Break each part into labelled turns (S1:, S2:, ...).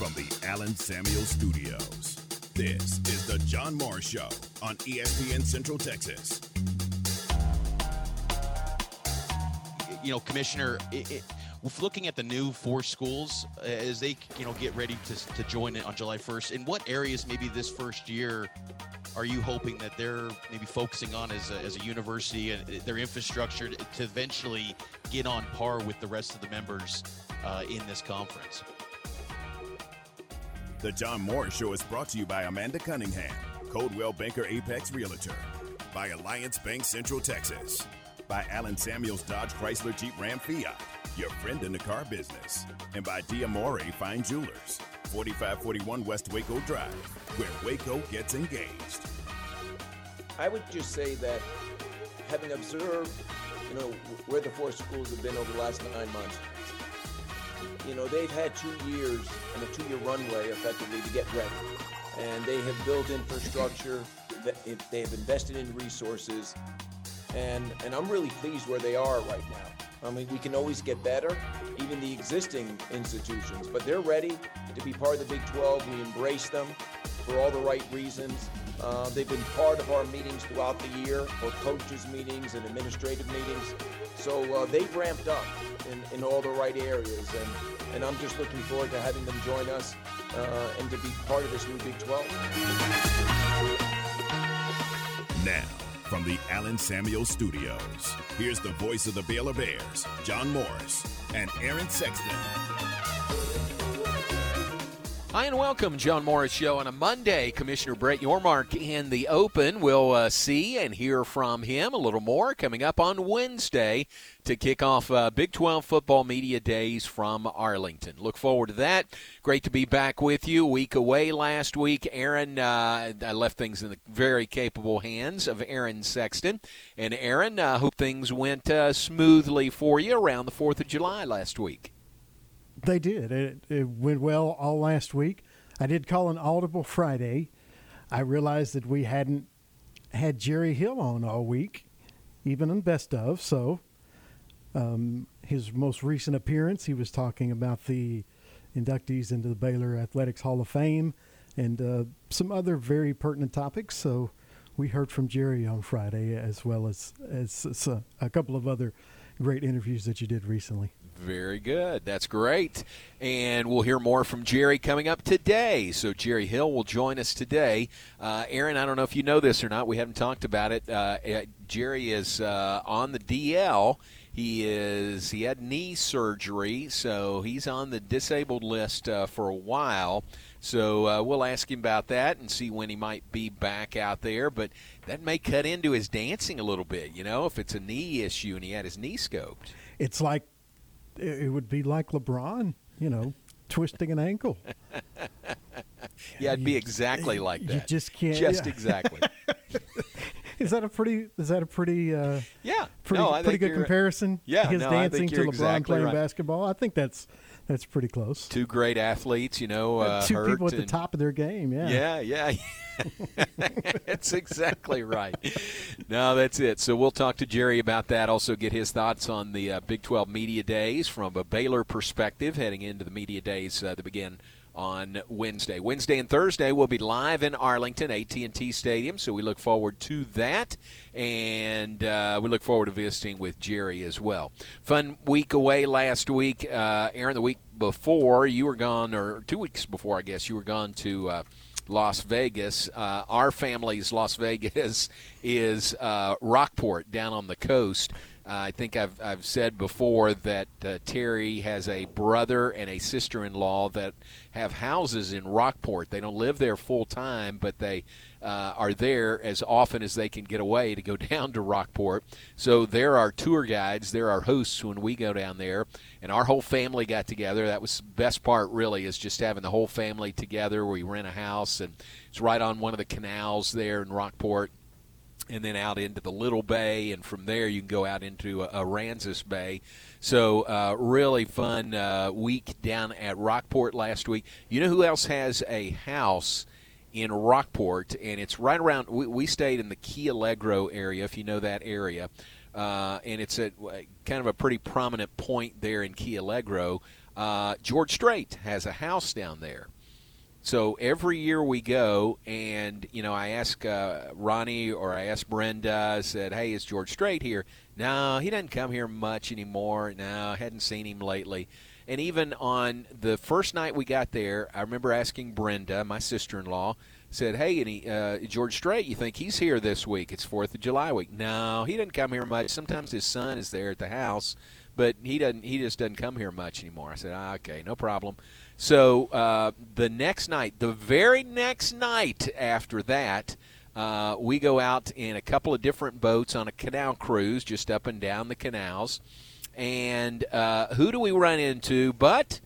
S1: from the Allen Samuel Studios. This is the John Morris Show on ESPN Central Texas.
S2: You know, Commissioner, it, it, looking at the new four schools uh, as they, you know, get ready to, to join it on July 1st, in what areas maybe this first year are you hoping that they're maybe focusing on as a, as a university and their infrastructure to eventually get on par with the rest of the members uh, in this conference?
S1: The John Morris Show is brought to you by Amanda Cunningham, Coldwell Banker Apex Realtor, by Alliance Bank Central Texas, by Allen Samuels Dodge Chrysler Jeep Ram Fiat, your friend in the car business, and by Diamore Fine Jewelers, 4541 West Waco Drive, where Waco gets engaged.
S3: I would just say that having observed, you know, where the four schools have been over the last nine months, you know, they've had two years and a two-year runway effectively to get ready. And they have built infrastructure, they have invested in resources, and, and I'm really pleased where they are right now. I mean, we can always get better, even the existing institutions, but they're ready to be part of the Big 12. We embrace them for all the right reasons. Uh, they've been part of our meetings throughout the year, both coaches' meetings and administrative meetings. So uh, they've ramped up in, in all the right areas, and, and I'm just looking forward to having them join us uh, and to be part of this new Big 12.
S1: Now, from the Allen Samuel Studios, here's the voice of the Baylor Bears, John Morris, and Aaron Sexton.
S4: Hi and welcome, John Morris Show on a Monday. Commissioner Brett Yormark in the open. We'll uh, see and hear from him a little more coming up on Wednesday to kick off uh, Big 12 football media days from Arlington. Look forward to that. Great to be back with you. week away last week. Aaron, uh, I left things in the very capable hands of Aaron Sexton. And Aaron, I uh, hope things went uh, smoothly for you around the 4th of July last week.
S5: They did. It, it went well all last week. I did call an audible Friday. I realized that we hadn't had Jerry Hill on all week, even in best of. So, um, his most recent appearance, he was talking about the inductees into the Baylor Athletics Hall of Fame and uh, some other very pertinent topics. So, we heard from Jerry on Friday, as well as as, as a, a couple of other great interviews that you did recently.
S4: Very good. That's great. And we'll hear more from Jerry coming up today. So, Jerry Hill will join us today. Uh, Aaron, I don't know if you know this or not. We haven't talked about it. Uh, uh Jerry is uh, on the DL. He is he had knee surgery, so he's on the disabled list uh, for a while. So uh, we'll ask him about that and see when he might be back out there. But that may cut into his dancing a little bit, you know, if it's a knee issue and he had his knee scoped.
S5: It's like it would be like LeBron, you know, twisting an ankle.
S4: yeah, it'd be exactly like that.
S5: You just can't.
S4: Just
S5: yeah.
S4: exactly.
S5: is that a pretty? Is that a pretty? Uh,
S4: yeah,
S5: pretty,
S4: no,
S5: pretty good comparison.
S4: Yeah,
S5: his
S4: no,
S5: dancing to LeBron
S4: exactly
S5: playing
S4: right.
S5: basketball. I think that's that's pretty close.
S4: Two great athletes, you know. Uh,
S5: Two people at
S4: and,
S5: the top of their game. Yeah.
S4: Yeah, yeah. that's exactly right. No, that's it. So we'll talk to Jerry about that. Also, get his thoughts on the uh, Big 12 media days from a Baylor perspective, heading into the media days uh, that begin on Wednesday. Wednesday and Thursday we'll be live in Arlington, AT&T Stadium, so we look forward to that, and uh, we look forward to visiting with Jerry as well. Fun week away last week, uh, Aaron. The week before you were gone, or two weeks before, I guess you were gone to. Uh, Las Vegas. Uh, our family's Las Vegas is uh, Rockport down on the coast. Uh, I think I've, I've said before that uh, Terry has a brother and a sister in law that have houses in Rockport. They don't live there full time, but they uh, are there as often as they can get away to go down to Rockport. So there are tour guides, there are hosts when we go down there, and our whole family got together. That was the best part, really, is just having the whole family together. We rent a house, and it's right on one of the canals there in Rockport and then out into the Little Bay, and from there you can go out into uh, Aransas Bay. So, uh, really fun uh, week down at Rockport last week. You know who else has a house in Rockport, and it's right around. We, we stayed in the Key Allegro area, if you know that area, uh, and it's a kind of a pretty prominent point there in Key Allegro. Uh, George Strait has a house down there. So every year we go, and you know, I ask uh, Ronnie or I ask Brenda, I said, "Hey, is George Strait here?" No, he doesn't come here much anymore. No, I hadn't seen him lately. And even on the first night we got there, I remember asking Brenda, my sister-in-law, said, "Hey, any uh, George Strait? You think he's here this week? It's Fourth of July week." No, he doesn't come here much. Sometimes his son is there at the house, but he doesn't. He just doesn't come here much anymore. I said, ah, "Okay, no problem." So uh, the next night, the very next night after that, uh, we go out in a couple of different boats on a canal cruise, just up and down the canals. And uh, who do we run into? But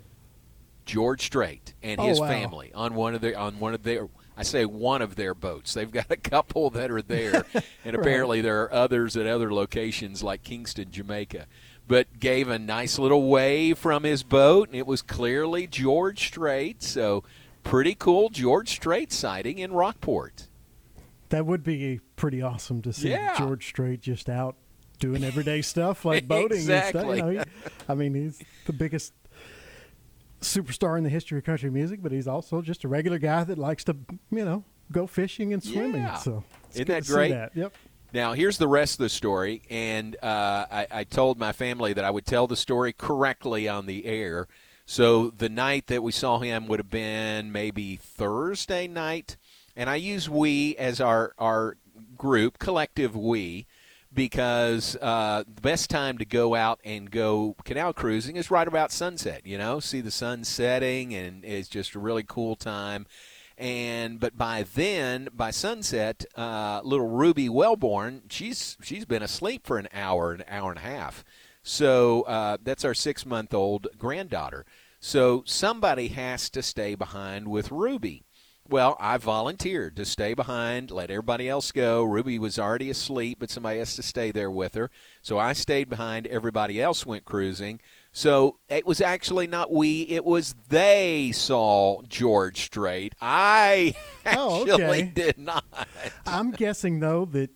S4: George Strait and
S5: Oh,
S4: his
S5: wow.
S4: family on one of their on one of their. I say one of their boats. They've got a couple that are there, and apparently there are others at other locations like Kingston, Jamaica but gave a nice little wave from his boat, and it was clearly George Strait. So, pretty cool George Strait sighting in Rockport.
S5: That would be pretty awesome to see
S4: Yeah.
S5: George Strait just out doing everyday stuff like boating
S4: Exactly.
S5: and stuff. You know, he- I mean, he's the biggest superstar in the history of country music, but he's also just a regular guy that likes to, you know, go fishing and swimming.
S4: Yeah.
S5: So
S4: Isn't that great?
S5: That. Yep.
S4: Now, here's the rest of the story, and uh, I, I told my family that I would tell the story correctly on the air. So the night that we saw him would have been maybe Thursday night, and I use we as our our group, collective we, because uh, the best time to go out and go canal cruising is right about sunset. You know, see the sun setting, and it's just a really cool time and but by then by sunset uh, little ruby wellborn she's she's been asleep for an hour an hour and a half. So uh, that's our six month old granddaughter. So somebody has to stay behind with ruby. Well i volunteered to stay behind let everybody else go. Ruby was already asleep but somebody has to stay there with her. So i stayed behind. Everybody else went cruising so it was actually not we, it was they saw George Strait. I
S5: Oh,
S4: actually
S5: okay.
S4: did not.
S5: I'm guessing though that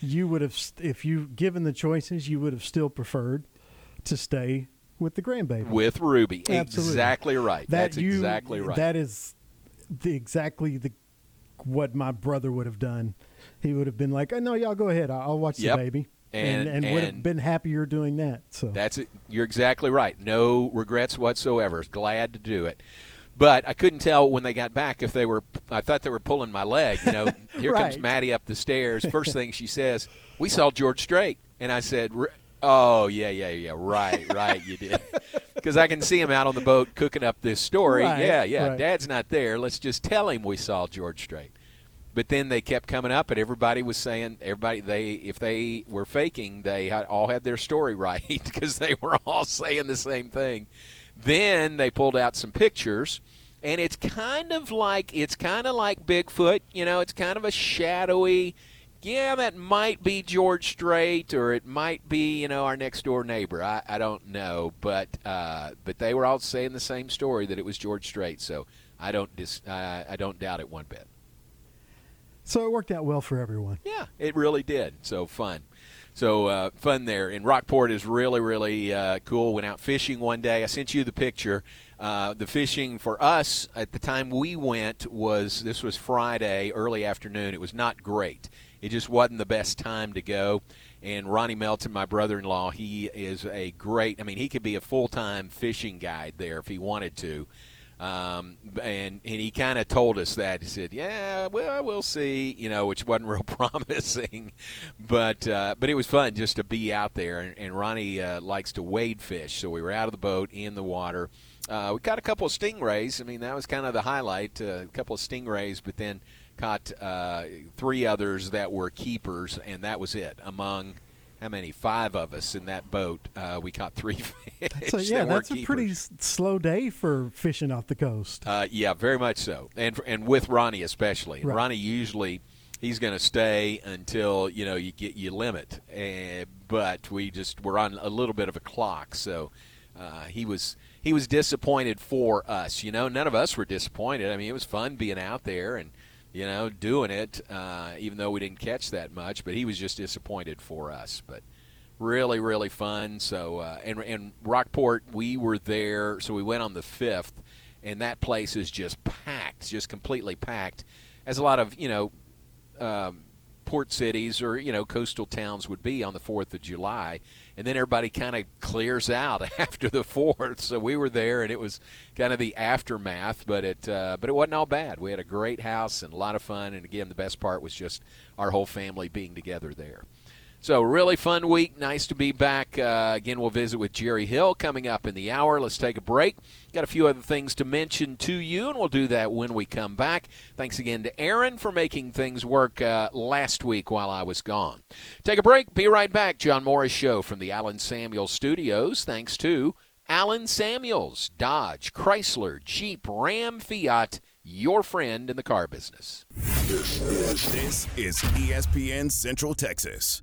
S5: you would have, if you given the choices, you would have still preferred to stay with the grandbaby.
S4: With Ruby.
S5: Absolutely.
S4: Exactly right.
S5: That
S4: That's
S5: you,
S4: exactly right.
S5: That is the exactly the what my brother would have done. He would have been like, "Oh no, y'all go ahead. I'll, I'll watch
S4: Yep.
S5: the baby,"
S4: And-
S5: and, would have been happier doing that. So
S4: That's it. You're exactly right. No regrets whatsoever. Glad to do it. But I couldn't tell when they got back if they were. I thought they were pulling my leg. You know, here comes Maddie up the stairs. First thing she says, "We saw George Strait," and I said, "Oh yeah, yeah, yeah, right, right, you did." Because I can see him out on the boat cooking up this story.
S5: Right,
S4: yeah, yeah.
S5: right.
S4: Dad's not there. Let's just tell him we saw George Strait. But then they kept coming up, and everybody was saying everybody they if they were faking, they had, all had their story right because they were all saying the same thing. Then they pulled out some pictures, and it's kind of like it's kind of like Bigfoot. You know, it's kind of a shadowy. Yeah, that might be George Strait, or it might be you know our next door neighbor. I, I don't know, but uh, but they were all saying the same story that it was George Strait. So I don't dis, uh, I don't doubt it one bit.
S5: So it worked out well for everyone.
S4: Yeah, it really did. So fun. So uh, fun there. And Rockport is really, really uh, cool. Went out fishing one day. I sent you the picture. Uh, the fishing for us at the time we went was this was Friday, early afternoon. It was not great. It just wasn't the best time to go. And Ronnie Melton, my brother-in-law, he is a great. I mean, he could be a full-time fishing guide there if he wanted to. Um, and and he kind of told us that he said, "Yeah, well, we'll see," you know, which wasn't real promising, but uh, but it was fun just to be out there. And, and Ronnie uh, likes to wade fish, so we were out of the boat in the water. Uh, we caught a couple of stingrays. I mean, that was kind of the highlight. Uh, a couple of stingrays, but then caught uh, three others that were keepers, and that was it. Among how many? Five of us in that boat. Uh, we caught three fish.
S5: So yeah,
S4: that
S5: that's a pretty s- slow day for fishing off the coast.
S4: Uh, yeah, very much so, and and with Ronnie especially.
S5: Right.
S4: Ronnie usually he's going to stay until you know you get you limit, uh, but we just we're on a little bit of a clock, so uh, he was he was disappointed for us. You know, none of us were disappointed. I mean, it was fun being out there and you know doing it, uh, even though we didn't catch that much. But he was just disappointed for us. But Really, really fun. So, uh, and, and Rockport, we were there, so we went on the 5th, and that place is just packed, just completely packed. As a lot of, you know, um, port cities or, you know, coastal towns would be on the 4th of July. And then everybody kind of clears out after the 4th. So we were there, and it was kind of the aftermath, but it, uh, but it wasn't all bad. We had a great house and a lot of fun. And again, the best part was just our whole family being together there. So, really fun week. Nice to be back. Uh, again, we'll visit with Jerry Hill coming up in the hour. Let's take a break. Got a few other things to mention to you, and we'll do that when we come back. Thanks again to Aaron for making things work uh, last week while I was gone. Take a break. Be right back. John Morris Show from the Allen Samuels Studios. Thanks to Allen Samuels, Dodge, Chrysler, Jeep, Ram, Fiat your friend in the car business.
S1: This is ESPN Central Texas.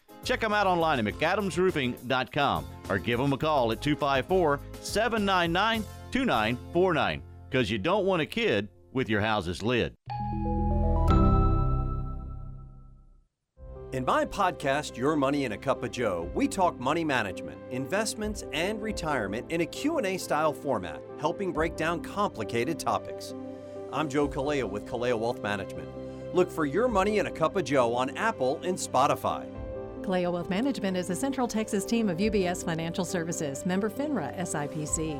S6: Check them out online at McAdamsRoofing.com or give them a call at 254 799 2949 because you don't want a kid with your house's lid.
S7: In my podcast, Your Money in a Cup of Joe, we talk money management, investments, and retirement in a Q&A style format, helping break down complicated topics. I'm Joe Kalea with Kalea Wealth Management. Look for Your Money in a Cup of Joe on Apple and Spotify.
S8: Kaleo Wealth Management is a Central Texas team of UBS Financial Services, member FINRA SIPC.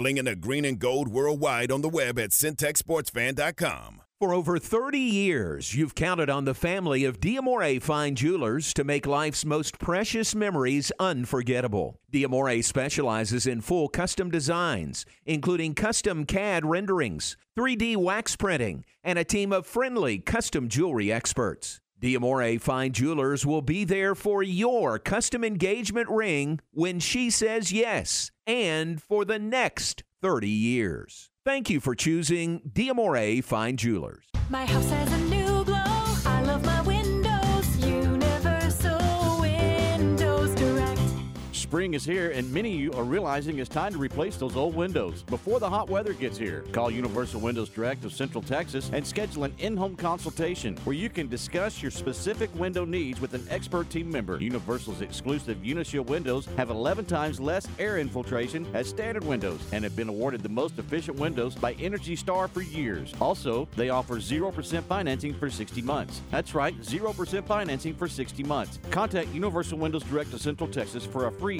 S1: Flinging the green and gold worldwide on the web at centexsportsfan.com.
S9: For over 30 years, you've counted on the family of Diamore Fine Jewelers to make life's most precious memories unforgettable. Diamore specializes in full custom designs, including custom CAD renderings, 3D wax printing, and a team of friendly custom jewelry experts. Diamore Fine Jewelers will be there for your custom engagement ring when she says yes and for the next 30 years. Thank you for choosing Diamore Fine Jewelers.
S10: My house has a
S6: Spring is here, and many of you are realizing it's time to replace those old windows before the hot weather gets here. Call Universal Windows Direct of Central Texas and schedule an in home consultation where you can discuss your specific window needs with an expert team member. Universal's exclusive Unishield windows have 11 times less air infiltration as standard windows and have been awarded the most efficient windows by Energy Star for years. Also, they offer 0% financing for 60 months. That's right, 0% financing for 60 months. Contact Universal Windows Direct of Central Texas for a free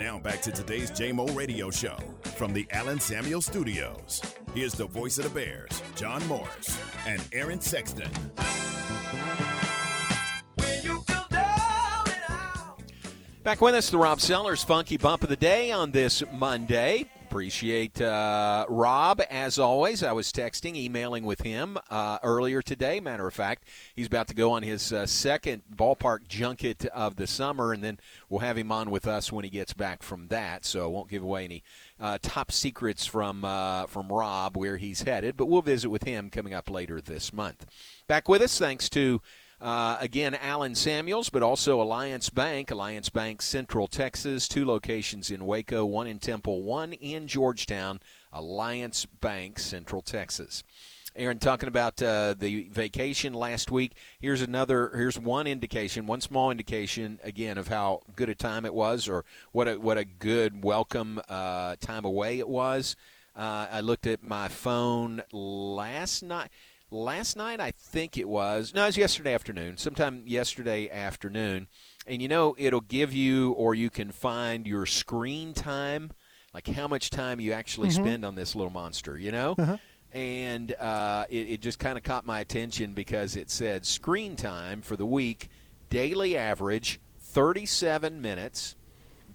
S1: Now back to today's JMO Radio Show from the Allen Samuel Studios. Here's the voice of the Bears, John Morris and Aaron Sexton.
S4: Back with us, the Rob Sellers Funky Bump of the Day on this Monday. Appreciate uh, Rob as always. I was texting, emailing with him uh, earlier today. Matter of fact, he's about to go on his uh, second ballpark junket of the summer, and then we'll have him on with us when he gets back from that. So I won't give away any uh, top secrets from uh, from Rob where he's headed, but we'll visit with him coming up later this month. Back with us, thanks to uh, again, Allen Samuels, but also Alliance Bank, Alliance Bank Central Texas, two locations in Waco, one in Temple, one in Georgetown, Alliance Bank Central Texas. Aaron, talking about uh, the vacation last week. Here's another. Here's one indication, one small indication again of how good a time it was, or what a what a good welcome uh, time away it was. Uh, I looked at my phone last night last night I think it was. No, it was yesterday afternoon. Sometime yesterday afternoon. And you know, it'll give you or you can find your screen time, like how much time you actually
S5: Mhm.
S4: spend on this little monster, you know?
S5: Uh-huh.
S4: And uh, it, it just kind of caught my attention because it said screen time for the week, daily average 37 minutes,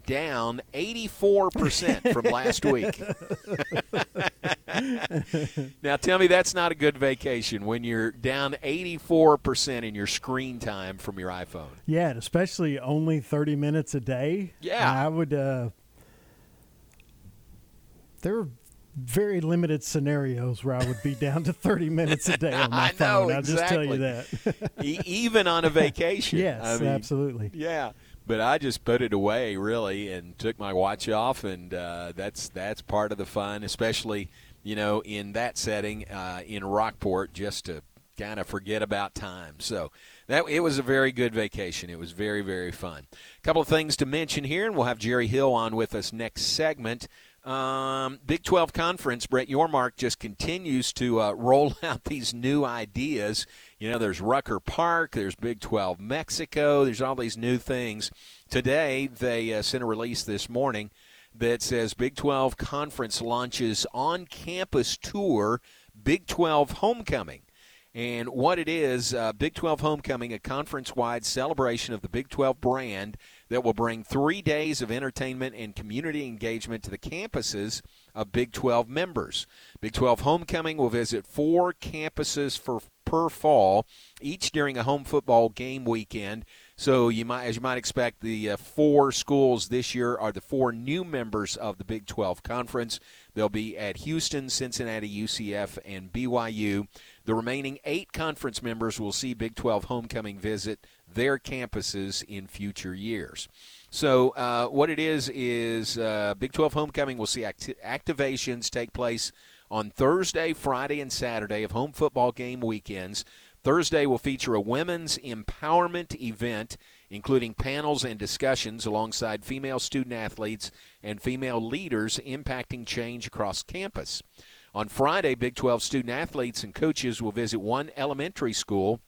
S4: down 84% from last week. now tell me that's not a good vacation when you're down 84% in your screen time from your iPhone.
S5: Yeah, especially only 30 minutes a day.
S4: Yeah.
S5: I would. Uh, there are very limited scenarios where I would be down to 30 minutes a day on my
S4: I know,
S5: phone. I'll just tell you that.
S4: Even on a vacation.
S5: yes,
S4: I mean,
S5: absolutely.
S4: Yeah, but I just put it away really and took my watch off, and uh, that's that's part of the fun, especially you know in that setting uh, in Rockport, just to kind of forget about time. So that it was a very good vacation. It was very very fun. A couple of things to mention here, and we'll have Jerry Hill on with us next segment. Um, Big 12 Conference, Brett Yormark just continues to uh, roll out these new ideas. You know, there's Rucker Park, there's Big 12 Mexico, there's all these new things. Today, they uh, sent a release this morning that says Big 12 Conference launches on campus tour Big 12 Homecoming. And what it is, uh, Big 12 Homecoming, a conference wide celebration of the Big 12 brand that will bring three days of entertainment and community engagement to the campuses of Big 12 members. Big 12 Homecoming will visit four campuses for per fall, each during a home football game weekend. So you might, as you might expect, the uh, four schools this year are the four new members of the Big 12 Conference. They'll be at Houston, Cincinnati, UCF, and BYU. The remaining eight conference members will see Big 12 Homecoming visit their campuses in future years. So, uh, what it is is uh, Big 12 Homecoming will see acti- activations take place on Thursday, Friday, and Saturday of home football game weekends. Thursday will feature a women's empowerment event, including panels and discussions alongside female student athletes and female leaders impacting change across campus. On Friday, Big 12 student athletes and coaches will visit one elementary school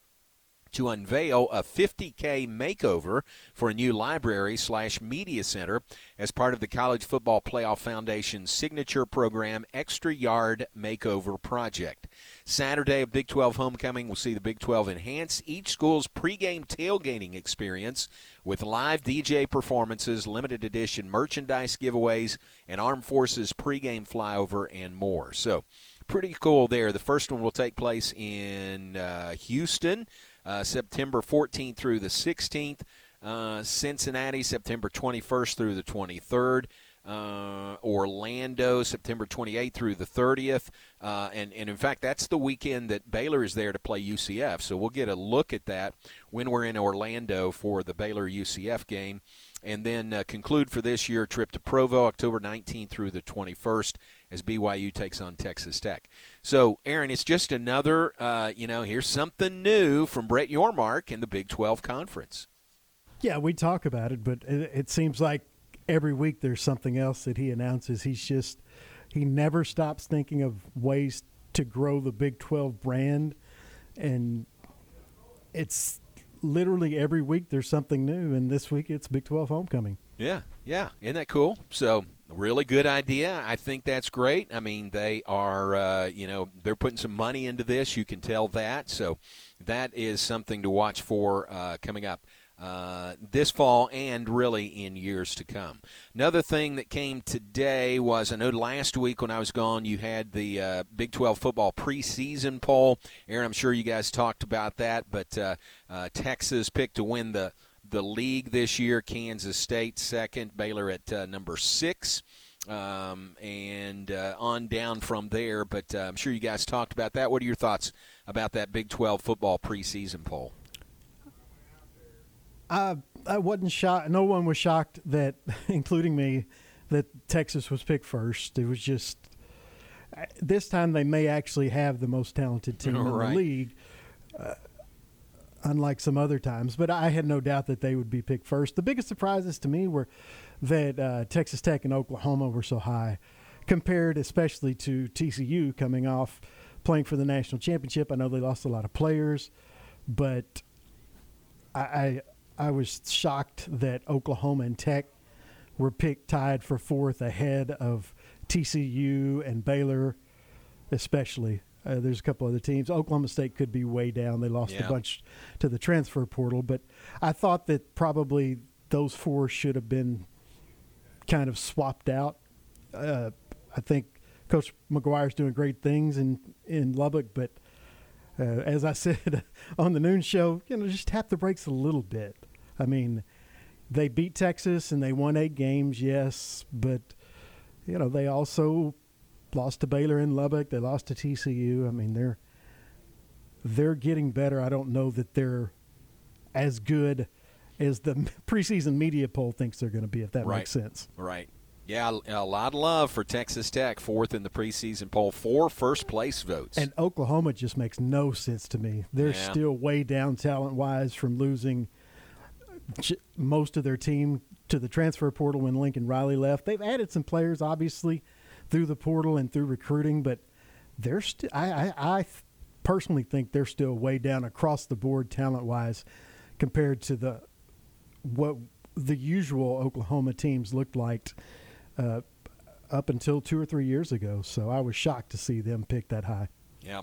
S4: to unveil a 50K makeover for a new library slash media center as part of the College Football Playoff Foundation's signature program, Extra Yard Makeover Project. Saturday of Big 12 homecoming will see the Big 12 enhance each school's pregame tailgating experience with live DJ performances, limited edition merchandise giveaways, and Armed Forces pregame flyover and more. So, pretty cool there. The first one will take place in uh, Houston uh, September 14th through the 16th. Uh, Cincinnati, September 21st through the 23rd. Uh, Orlando, September 28th through the 30th. Uh, and, and in fact, that's the weekend that Baylor is there to play UCF. So we'll get a look at that when we're in Orlando for the Baylor UCF game. And then uh, conclude for this year trip to Provo, October 19th through the 21st as BYU takes on Texas Tech. So, Aaron, it's just another, uh, you know, here's something new from Brett Yormark in the Big 12 Conference.
S5: Yeah, we talk about it, but it, it seems like every week there's something else that he announces. He's just he never stops thinking of ways to grow the Big 12 brand and it's literally every week there's something new and this week it's Big 12 homecoming.
S4: Yeah, yeah. Isn't that cool? So, really good idea. I think that's great. I mean, they are, uh, you know, they're putting some money into this. You can tell that. So, that is something to watch for uh, coming up. uh, this fall and really in years to come. Another thing that came today was I know last week when I was gone, you had the uh, Big 12 football preseason poll. Aaron, I'm sure you guys talked about that, but uh, uh, Texas picked to win the the league this year. Kansas State second, Baylor at uh, number six. Um, and uh, on down from there, but uh, I'm sure you guys talked about that. What are your thoughts about that Big 12 football preseason poll?
S5: I I wasn't shocked. No one was shocked that, including me, that Texas was picked first. It was just uh, this time they may actually have the most talented team in
S4: Right.
S5: the league, uh, unlike some other times. But I had no doubt that they would be picked first. The biggest surprises to me were that uh, Texas Tech and Oklahoma were so high, compared especially to TCU coming off playing for the national championship. I know they lost a lot of players, but I, I I was shocked that Oklahoma and Tech were picked tied for fourth ahead of TCU and Baylor, especially. Uh, there's a couple other teams. Oklahoma State could be way down. They lost
S4: Yeah.
S5: a bunch to the transfer portal, but I thought that probably those four should have been kind of swapped out. Uh, I think Coach McGuire's doing great things in in Lubbock, but uh, as I said on the noon show, you know, just tap the brakes a little bit. I mean, they beat Texas and they won eight games, yes, but you know they also lost to Baylor in Lubbock. They lost to TCU. I mean, they're they're getting better. I don't know that they're as good as the preseason media poll thinks they're going to be. If that
S4: Right.
S5: makes sense.
S4: Right. Yeah, a lot of love for Texas Tech, fourth in the preseason poll, four first place votes.
S5: And Oklahoma just makes no sense to me. They're
S4: Yeah.
S5: still way down talent wise from losing uh, most of their team to the transfer portal when Lincoln Riley left. They've added some players, obviously, through the portal and through recruiting, but they're still. I, I, I personally think they're still way down across the board talent wise compared to the what the usual Oklahoma teams looked like uh, up until two or three years ago. So I was shocked to see them pick that high.
S4: Yeah.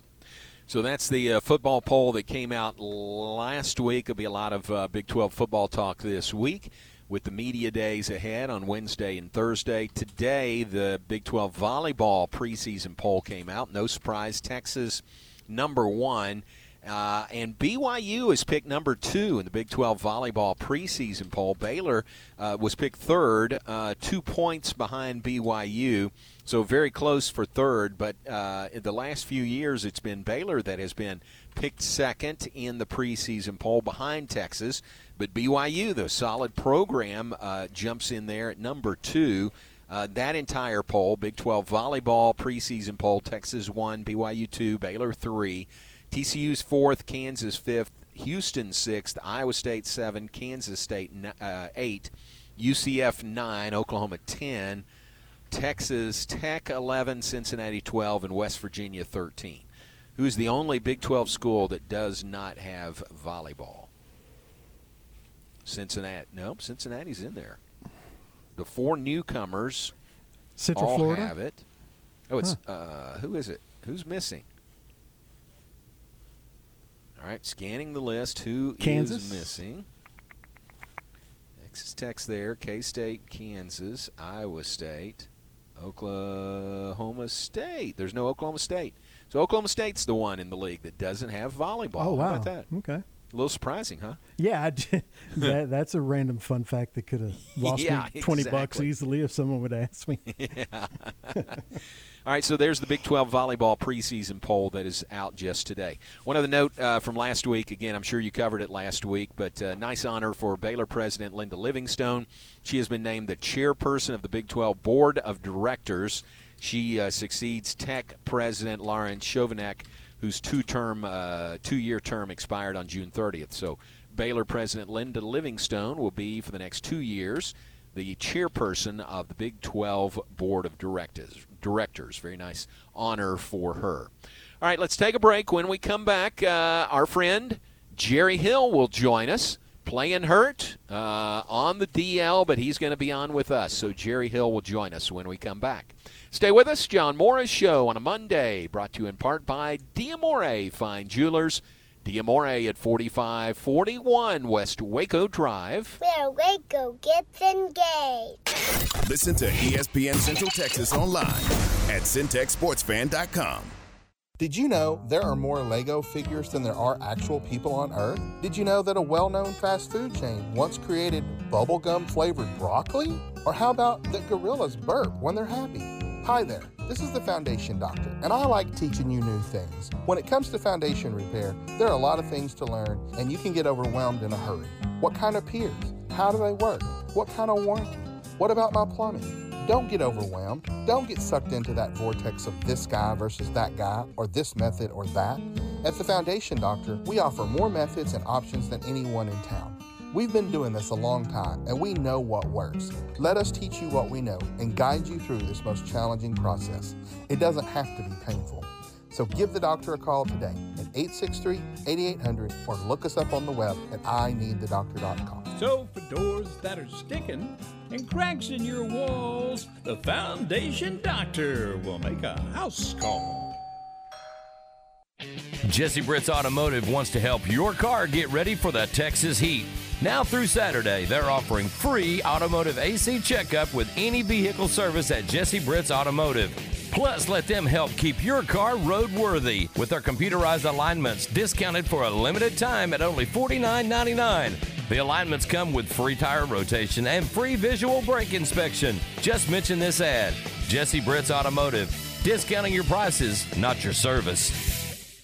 S4: So that's the uh, football poll that came out last week. There'll be a lot of uh, Big 12 football talk this week with the media days ahead on Wednesday and Thursday. Today, the Big 12 volleyball preseason poll came out. No surprise, Texas number one. Uh, and BYU is picked number two in the Big 12 volleyball preseason poll. Baylor uh, was picked third, uh, two points behind BYU, so very close for third. But uh, in the last few years, it's been Baylor that has been picked second in the preseason poll behind Texas. But BYU, the solid program, uh, jumps in there at number two. Uh, that entire poll, Big 12 volleyball preseason poll, Texas one, BYU two, Baylor three. TCU's fourth, Kansas fifth, Houston sixth, Iowa State seven, Kansas State uh, eight, UCF nine, Oklahoma ten, Texas Tech eleven, Cincinnati twelve, and West Virginia thirteen. Who's the only Big 12 school that does not have volleyball? Cincinnati. Nope, Cincinnati's in there. The four newcomers
S5: Central
S4: all
S5: Florida?
S4: have it. Oh, it's uh, who is it? Who's missing? All right, scanning the list. Who is
S5: Kansas?
S4: missing? Texas Tech's there. K State, Kansas, Iowa State, Oklahoma State. There's no Oklahoma State. So Oklahoma State's the one in the league that doesn't have volleyball.
S5: Oh,
S4: How
S5: wow.
S4: about that?
S5: Okay.
S4: A little surprising, huh?
S5: Yeah, that, that's a random fun fact that could have lost
S4: Yeah,
S5: me 20 bucks easily if someone would ask me.
S4: yeah. All right, so there's the Big 12 volleyball preseason poll that is out just today. One other note uh, from last week, again, I'm sure you covered it last week, but uh, nice honor for Baylor President Linda Livingstone. She has been named the chairperson of the Big 12 Board of Directors. She uh, succeeds Tech President Lawrence Schovanec, whose two-term, uh, two-year term expired on June 30th. So Baylor President Linda Livingstone will be for the next two years the chairperson of the Big 12 Board of Directors. Directors, very nice honor for her. All right, let's take a break. When we come back, uh, our friend Jerry Hill will join us. Playing hurt uh, on the DL, but he's going to be on with us. So Jerry Hill will join us when we come back. Stay with us, John Morris Show on a Monday, brought to you in part by Diamore Fine Jewelers. Diamore at 4541 West Waco Drive.
S11: Where Waco gets engaged.
S1: Listen to ESPN Central Texas online at centexsportsfan.com.
S12: Did you know there are more Lego figures than there are actual people on Earth? Did you know that a well known fast food chain once created bubblegum flavored broccoli? Or how about that gorillas burp when they're happy? Hi there, this is the Foundation Doctor, and I like teaching you new things. When it comes to foundation repair, there are a lot of things to learn, and you can get overwhelmed in a hurry. What kind of piers? How do they work? What kind of warranty? What about my plumbing? Don't get overwhelmed. Don't get sucked into that vortex of this guy versus that guy, or this method or that. At the Foundation Doctor, we offer more methods and options than anyone in town. We've been doing this a long time and we know what works. Let us teach you what we know and guide you through this most challenging process. It doesn't have to be painful. So give the doctor a call today at 863 8800 or look us up on the web at ineedthedoctor.com.
S13: So, for doors that are sticking and cracks in your walls, the Foundation Doctor will make a house call.
S14: Jesse Britt's Automotive wants to help your car get ready for the Texas heat. Now through Saturday, they're offering free automotive AC checkup with any vehicle service at Jesse Britt's Automotive. Plus, let them help keep your car roadworthy with their computerized alignments discounted for a limited time at only $49.99. The alignments come with free tire rotation and free visual brake inspection. Just mention this ad Jesse Britt's Automotive. Discounting your prices, not your service.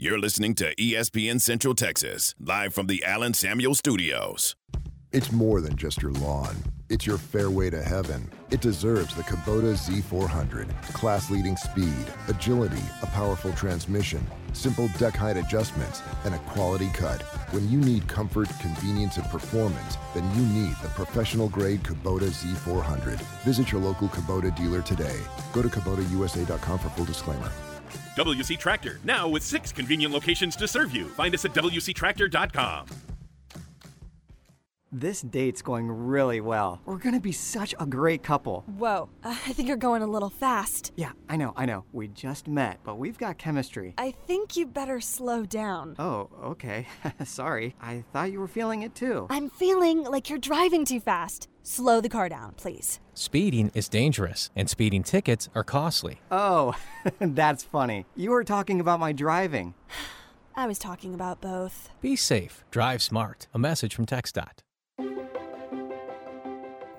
S1: You're listening to ESPN Central Texas, live from the Allen Samuel Studios.
S15: It's more than just your lawn. It's your fairway to heaven. It deserves the Kubota Z400. Class leading speed, agility, a powerful transmission, simple deck height adjustments, and a quality cut. When you need comfort, convenience, and performance, then you need the professional grade Kubota Z400. Visit your local Kubota dealer today. Go to KubotaUSA.com for full disclaimer.
S16: WC Tractor, now with six convenient locations to serve you. Find us at WCTractor.com.
S17: This date's going really well. We're gonna be such a great couple.
S18: Whoa, uh, I think you're going a little fast.
S17: Yeah, I know, I know. We just met, but we've got chemistry.
S18: I think you better slow down.
S17: Oh, okay. Sorry. I thought you were feeling it too.
S18: I'm feeling like you're driving too fast. Slow the car down, please.
S19: Speeding is dangerous, and speeding tickets are costly.
S17: Oh, that's funny. You were talking about my driving.
S18: I was talking about both.
S19: Be safe, drive smart. A message from TxDOT.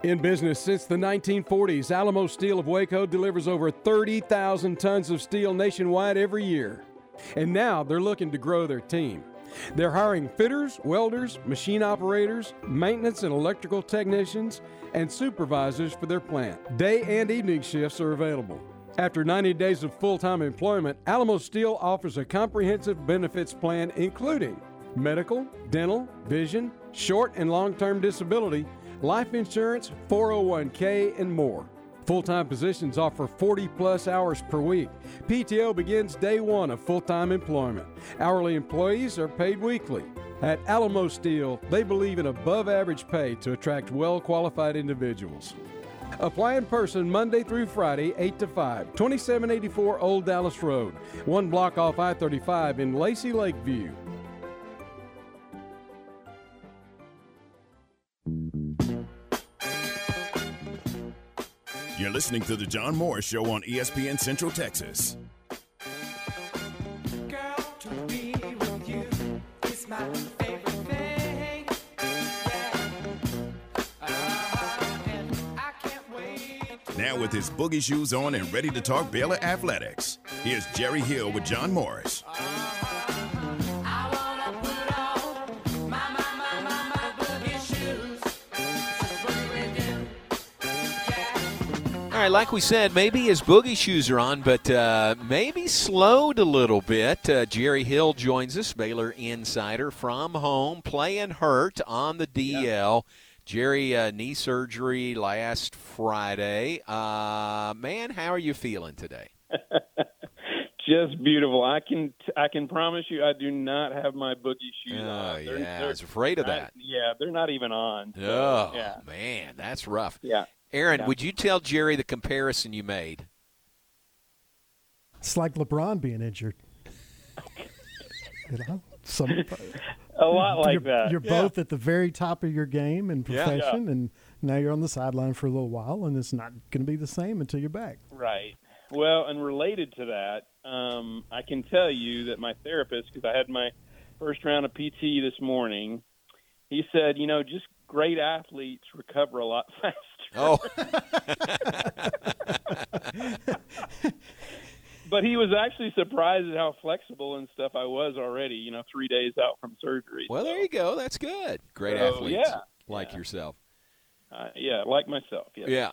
S20: In business since the 1940s, Alamo Steel of Waco delivers over 30,000 tons of steel nationwide every year. And now they're looking to grow their team. They're hiring fitters, welders, machine operators, maintenance and electrical technicians, and supervisors for their plant. Day and evening shifts are available. After 90 days of full time employment, Alamo Steel offers a comprehensive benefits plan including medical, dental, vision, short and long term disability, life insurance, 401k, and more. Full time positions offer 40 plus hours per week. PTO begins day one of full time employment. Hourly employees are paid weekly. At Alamo Steel, they believe in above average pay to attract well qualified individuals. Apply in person Monday through Friday, 8 to 5, 2784 Old Dallas Road, one block off I 35 in Lacy Lakeview.
S1: You're listening to The John Morris Show on ESPN Central Texas. Now, with his boogie shoes on and ready to talk Baylor athletics, here's Jerry Hill with John Morris.
S4: Like we said, maybe his boogie shoes are on, but uh, maybe slowed a little bit. Uh, Jerry Hill joins us, Baylor insider from home, playing hurt on the DL. Jerry, uh, knee surgery last Friday. Uh, man, how are you feeling today?
S21: Just beautiful. I can I can promise you, I do not have my boogie shoes
S4: Oh,
S21: on. They're-
S4: yeah, I
S21: they're
S4: was afraid of
S21: not-
S4: that.
S21: Yeah, they're not even on. so,
S4: Oh,
S21: yeah.
S4: man, that's rough.
S21: Yeah.
S4: Aaron,
S21: Yeah.
S4: would you tell Jerry the comparison you made?
S5: It's like LeBron being injured. you know, some
S21: A lot like
S5: you're,
S21: that.
S5: You're
S21: Yeah.
S5: both at the very top of your game and
S21: Yeah.
S5: profession, and now you're on the sideline for a little while, and it's not going to be the same until you're back.
S21: Right. Well, and related to that, um, I can tell you that my therapist, because I had my first round of PT this morning, he said, you know, just great athletes recover a lot faster.
S4: Oh.
S21: but he was actually surprised at how flexible and stuff I was already, you know, three days out from surgery.
S4: Well, there you go. That's good. Great
S21: So,
S4: athletes
S21: yeah,
S4: like yourself.
S21: Uh, yeah, like myself. Yes.
S4: Yeah.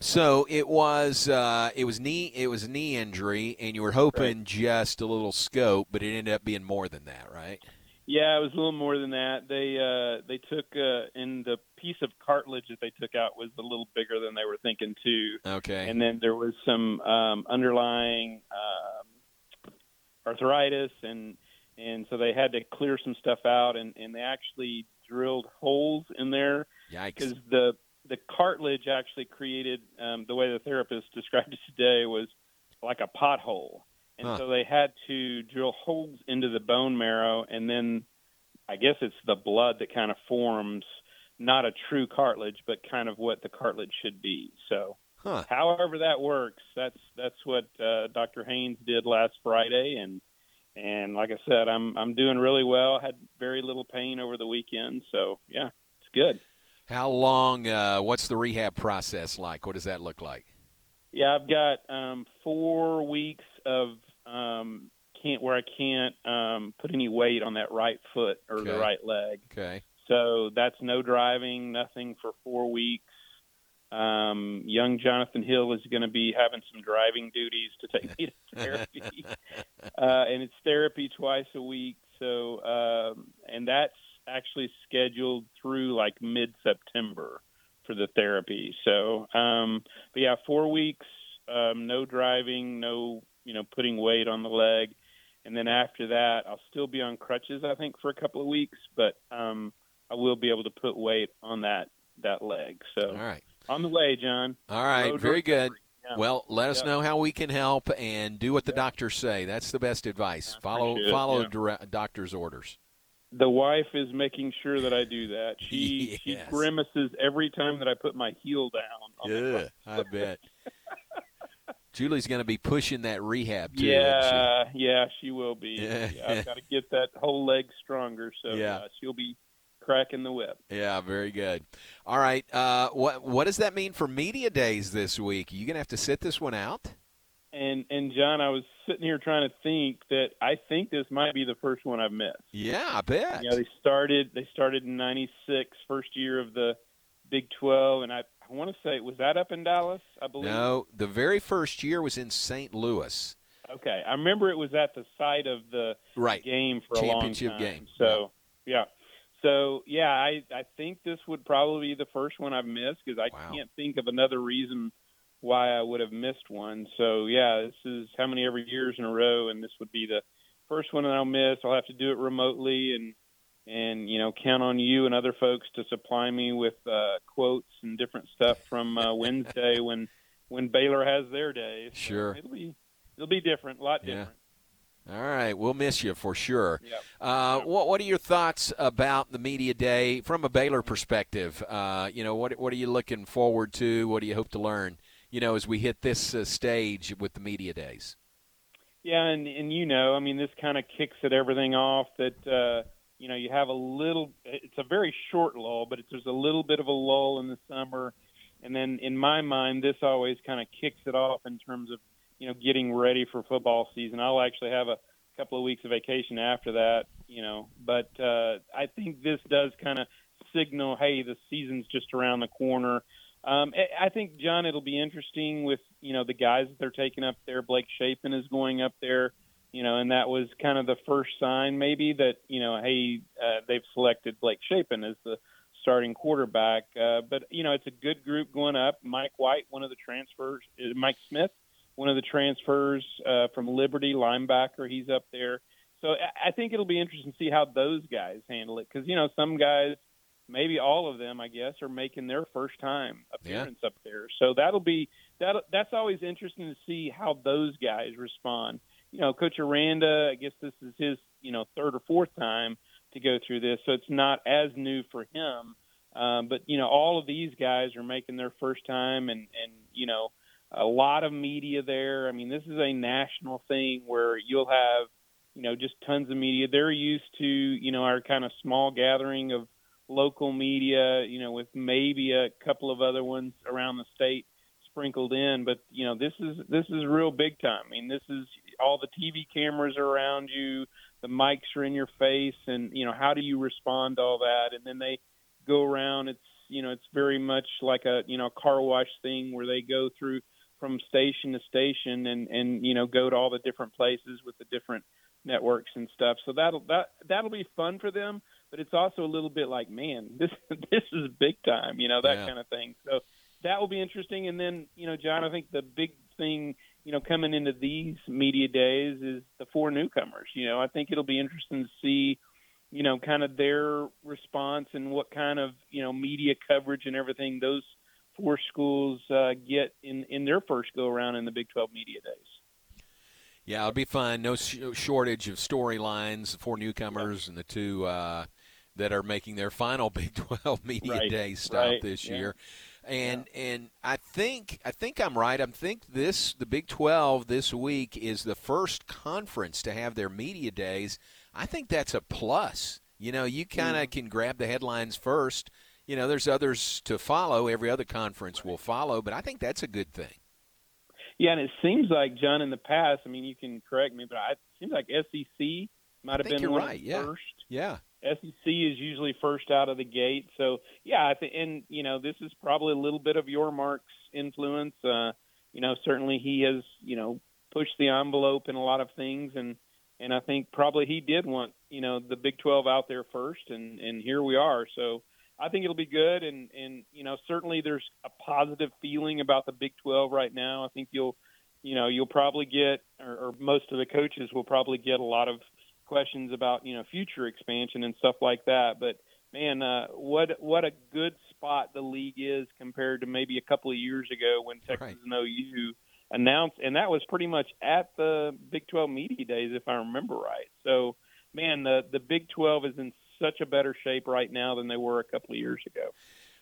S4: So it was uh, it was knee it was a knee injury, and you were hoping just a little scope, but it ended up being more than that, right?
S21: Yeah, it was a little more than that. They uh they took uh and the piece of cartilage that they took out was a little bigger than they were thinking too.
S4: Okay.
S21: And then there was some um underlying um arthritis and and so they had to clear some stuff out and and they actually drilled holes in there because the the cartilage actually created um the way the therapist described it today was like a pothole. And
S4: Huh.
S21: so they had to drill holes into the bone marrow, and then I guess it's the blood that kind of forms not a true cartilage, but kind of what the cartilage should be. So,
S4: Huh.
S21: however that works, that's that's what uh, Dr. Haynes did last Friday, and and like I said, I'm I'm doing really well. Had very little pain over the weekend, so yeah, it's good.
S4: How long? Uh, what's the rehab process like? What does that look like?
S21: Yeah, I've got um, four weeks of um, can't where I can't um, put any weight on that right foot or the right leg.
S4: Okay.
S21: So that's no driving, nothing for four weeks. Um, young Jonathan Hill is going to be having some driving duties to take me to therapy, uh, and it's therapy twice a week. So, um, and that's actually scheduled through like mid September for the therapy. So, um, but yeah, four weeks, um, no driving, no you know putting weight on the leg, and then after that, I'll still be on crutches, I think, for a couple of weeks, but um, I will be able to put weight on that that leg. So,
S4: All right.
S21: on the way, John.
S4: All right,
S21: Road
S4: very good.
S21: Yeah.
S4: Well, let us know how we can help and do what the doctors say. That's the best advice. Follow follow
S21: yeah.
S4: dire- doctor's orders.
S21: The wife is making sure that I do that. She she grimaces every time that I put my heel down. on
S4: Yeah, I bet. Julie's going to be pushing that rehab too. isn't she?
S21: Yeah, yeah, she will be.
S4: Yeah.
S21: Yeah, I've got to get that whole leg stronger, so
S4: Yeah.
S21: uh, she'll be cracking the whip.
S4: Yeah, very good. All right, uh, what what does that mean for media days this week? Are you going to have to sit this one out?
S21: And and John, I was sitting here trying to think that I think this might be the first one I've missed.
S4: Yeah, I bet.
S21: You know, they started they started in '96, first year of the Big 12, and I I want to say was that up in Dallas, I believe.
S4: No, the very first year was in St. Louis.
S21: Okay, I remember it was at the site of the
S4: Right.
S21: game for a
S4: Championship
S21: long time.
S4: game.
S21: So yeah, so yeah, I I think this would probably be the first one I've missed because I can't think of another reason why I would have missed one. So yeah, this is how many every years in a row, and this would be the first one that I'll miss. I'll have to do it remotely and and you know count on you and other folks to supply me with uh, quotes and different stuff from uh, Wednesday when when Baylor has their day. So
S4: Sure.
S21: it'll be it'll be different, a lot different. Yeah.
S4: All right, we'll miss you for sure.
S21: Yep.
S4: Uh, what What are your thoughts about the media day from a Baylor perspective? Uh, you know, what What are you looking forward to? What do you hope to learn? You know, as we hit this uh, stage with the media days.
S21: Yeah, and and you know, I mean, this kind of kicks at everything off. That uh, you know, you have a little. It's a very short lull, but there's a little bit of a lull in the summer, and then in my mind, this always kind of kicks it off in terms of you know getting ready for football season. I'll actually have a couple of weeks of vacation after that, you know, but uh, I think this does kind of signal, hey, the season's just around the corner. Um, I- think John, it'll be interesting with you know the guys that they're taking up there. Blake Shapen is going up there, you know, and that was kind of the first sign maybe that you know, hey, uh, they've selected Blake Shapen as the starting quarterback. Uh, but you know, it's a good group going up. Mike White, one of the transfers, uh, Mike Smith, one of the transfers uh, from Liberty, linebacker, he's up there. So I think it'll be interesting to see how those guys handle it because you know some guys, maybe all of them, I guess, are making their first time appearance up there. So that'll be that. That's always interesting to see how those guys respond. You know, Coach Aranda, I guess this is his you know third or fourth time to go through this, so it's not as new for him. Um, but you know, all of these guys are making their first time, and and you know, a lot of media there. I mean, this is a national thing where you'll have you know just tons of media. They're used to you know our kind of small gathering of local media, you know, with maybe a couple of other ones around the state sprinkled in. But you know, this is this is real big time. I mean, this is all the TV cameras are around you, the mics are in your face, and you know, how do you respond to all that? And then they go around. It's you know, it's very much like a you know car wash thing where they go through from station to station and and you know go to all the different places with the different networks and stuff. So that'll that that'll be fun for them. But it's also a little bit like, man, this this is big time, you know, that
S4: Yeah.
S21: kind of thing. So that will be interesting. And then, you know, John, I think the big thing, you know, coming into these media days is the four newcomers. You know, I think it'll be interesting to see, you know, kind of their response and what kind of, you know, media coverage and everything those four schools uh, get in in their first go around in the Big 12 media days.
S4: Yeah, it'll be fun. No sh- shortage of storylines. The four newcomers and the two uh, that are making their final Big 12 media
S21: Right,
S4: day stop
S21: right,
S4: this
S21: yeah.
S4: year. And and I think I think I'm right. I think this the Big 12 this week is the first conference to have their media days. I think that's a plus. You know, you kind
S21: Mm.
S4: of can grab the headlines first. You know, there's others to follow. Every other conference will follow, but I think that's a good thing.
S21: Yeah, and it seems like John in the past. I mean, you can correct me, but I, it seems like SEC might have been one
S4: right, yeah.
S21: first.
S4: Yeah.
S21: SEC is usually first out of the gate. So yeah, I think, and you know, this is probably a little bit of Yormark's influence. Uh, you know, certainly he has, you know, pushed the envelope in a lot of things, and and I think probably he did want, you know, the Big Twelve out there first, and and here we are. So I think it'll be good, and and you know, certainly there's a positive feeling about the Big Twelve right now. I think you'll, you know, you'll probably get, or, or most of the coaches will probably get a lot of questions about you know future expansion and stuff like that. But man, uh, what what a good spot the league is compared to maybe a couple of years ago when Texas and OU announced, and that was pretty much at the Big 12 media days, if I remember right. So, man, the the Big 12 is in such a better shape right now than they were a couple of years ago.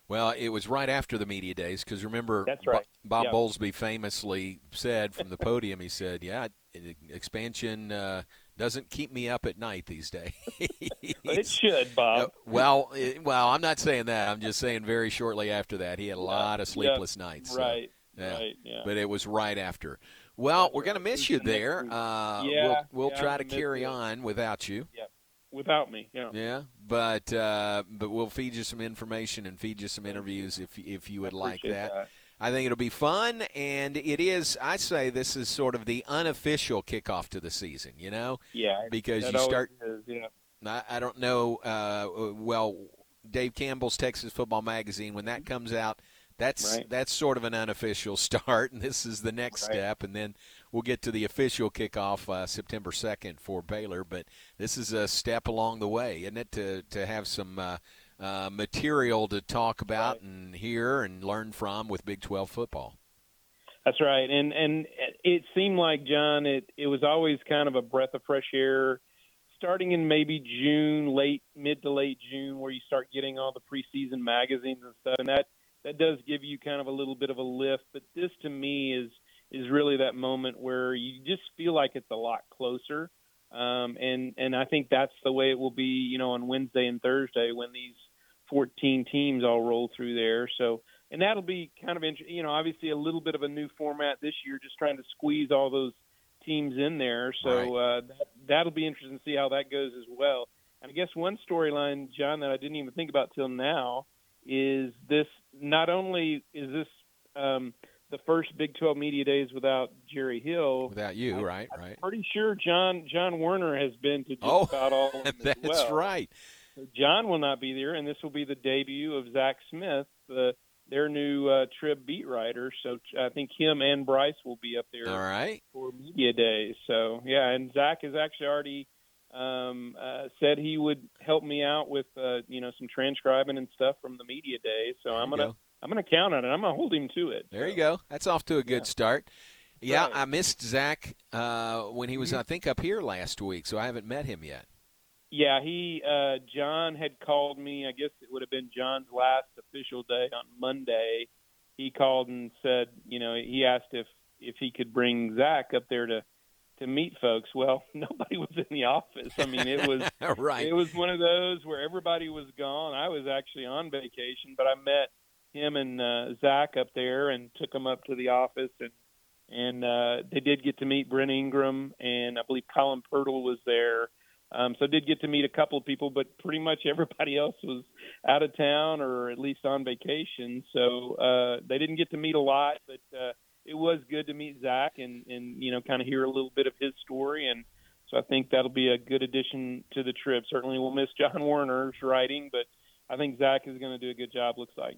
S4: Well, it was right after the media days because remember,
S21: That's right.
S4: Bob
S21: Yeah.
S4: Bowlesby famously said from the podium, he said, "Yeah, expansion uh, doesn't keep me up at night these days."
S21: It should, Bob.
S4: well, it, well, I'm not saying that. I'm just saying very shortly after that, he had a lot of
S21: Yeah,
S4: sleepless nights. so,
S21: right,
S4: yeah.
S21: right, yeah.
S4: But it was right after. Well, we're going to miss you there. Uh,
S21: Yeah,
S4: we'll we'll
S21: yeah,
S4: try to carry
S21: you.
S4: on without you.
S21: Yeah, without me. Yeah.
S4: Yeah, but uh, but we'll feed you some information and feed you some interviews if if you would like that.
S21: that.
S4: I think it'll be fun, and it is. I say this is sort of the unofficial kickoff to the season. You know,
S21: Yeah,
S4: because you start.
S21: is, yeah.
S4: I, I don't know. Uh, well, Dave Campbell's Texas Football Magazine when that comes out. That's
S21: Right.
S4: that's sort of an unofficial start, and this is the next
S21: Right.
S4: step, and then we'll get to the official kickoff uh, September second for Baylor. But this is a step along the way, isn't it? To to have some uh, uh, material to talk about and hear and learn from with Big Twelve football.
S21: That's right, and and it seemed like John, it it was always kind of a breath of fresh air, starting in maybe June, late mid to late June, where you start getting all the preseason magazines and stuff, and that that does give you kind of a little bit of a lift. But this to me is is really that moment where you just feel like it's a lot closer, um, and and I think that's the way it will be, you know, on Wednesday and Thursday when these 14 teams all roll through there. So, and that'll be kind of, int- you know, obviously a little bit of a new format this year, just trying to squeeze all those teams in there. So uh, that, that'll be interesting to see how that goes as well. And I guess one storyline, John, that I didn't even think about till now is this not only is this um, the first Big 12 media days without Jerry Hill,
S4: Without you, right?
S21: I'm
S4: Right.
S21: pretty sure John John Werner has been to just
S4: Oh,
S21: about all of them
S4: That's
S21: well.
S4: right.
S21: So John will not be there, and this will be the debut of Zach Smith, the their new uh, Trib beat writer. So I think him and Bryce will be up there
S4: All right.
S21: for media day. So yeah, and Zach has actually already um, uh, said he would help me out with uh, you know some transcribing and stuff from the media day. So I'm gonna
S4: go.
S21: I'm gonna count on it. I'm gonna hold him to it.
S4: There you go. That's off to a good start. Yeah,
S21: Right.
S4: I missed Zach uh, when he was, I think, up here last week, so I haven't met him yet.
S21: Yeah, he uh John had called me. I guess it would have been John's last official day on Monday. He called and said, you know, he asked if if he could bring Zach up there to to meet folks. Well, nobody was in the office. I mean, it was
S4: Right.
S21: It was one of those where everybody was gone. I was actually on vacation, but I met him and uh, Zach up there and took them up to the office and and uh, they did get to meet Brent Ingram and I believe Colin Pirtle was there. Um, so I did get to meet a couple of people, but pretty much everybody else was out of town or at least on vacation. So uh, they didn't get to meet a lot, but uh, it was good to meet Zach and, and you know kind of hear a little bit of his story. And so I think that'll be a good addition to the trip. Certainly we'll miss John Werner's writing, but I think Zach is going to do a good job. Looks like.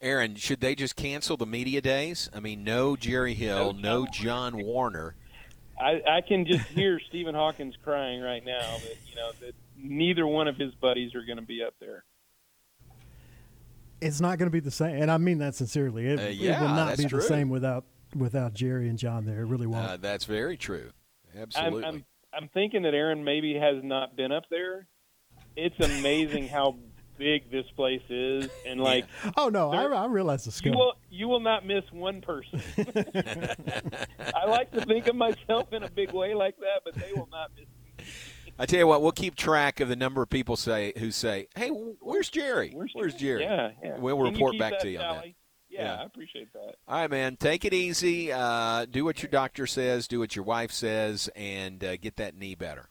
S4: Aaron, should they just cancel the media days? I mean, no Jerry Hill, no John Werner.
S21: I, I can just hear Stephen Hawkins crying right now that you know that neither one of his buddies are going to be up there.
S5: It's not going to be the same, and I mean that sincerely. It,
S4: Uh,
S5: it will not be
S4: true.
S5: the same without without Jerry and John there. It really won't.
S4: Uh, that's very true. Absolutely.
S21: I'm, I'm I'm thinking that Aaron maybe has not been up there. It's amazing how big this place is, and like
S5: oh no, I, I realize the
S21: you
S5: scope.
S21: will you will not miss one person. I like to think of myself in a big way like that, but they will not miss. Me.
S4: I tell you what, we'll keep track of the number of people say who say, "Hey, where's Jerry? Where's, Jerry?"
S21: Yeah, yeah.
S4: We'll
S21: Can
S4: report back
S21: that
S4: to you on that.
S21: Yeah,
S4: Yeah.
S21: I appreciate that.
S4: All right, man. Take it easy. Uh, do what your doctor says. Do what your wife says, and uh, get that knee better.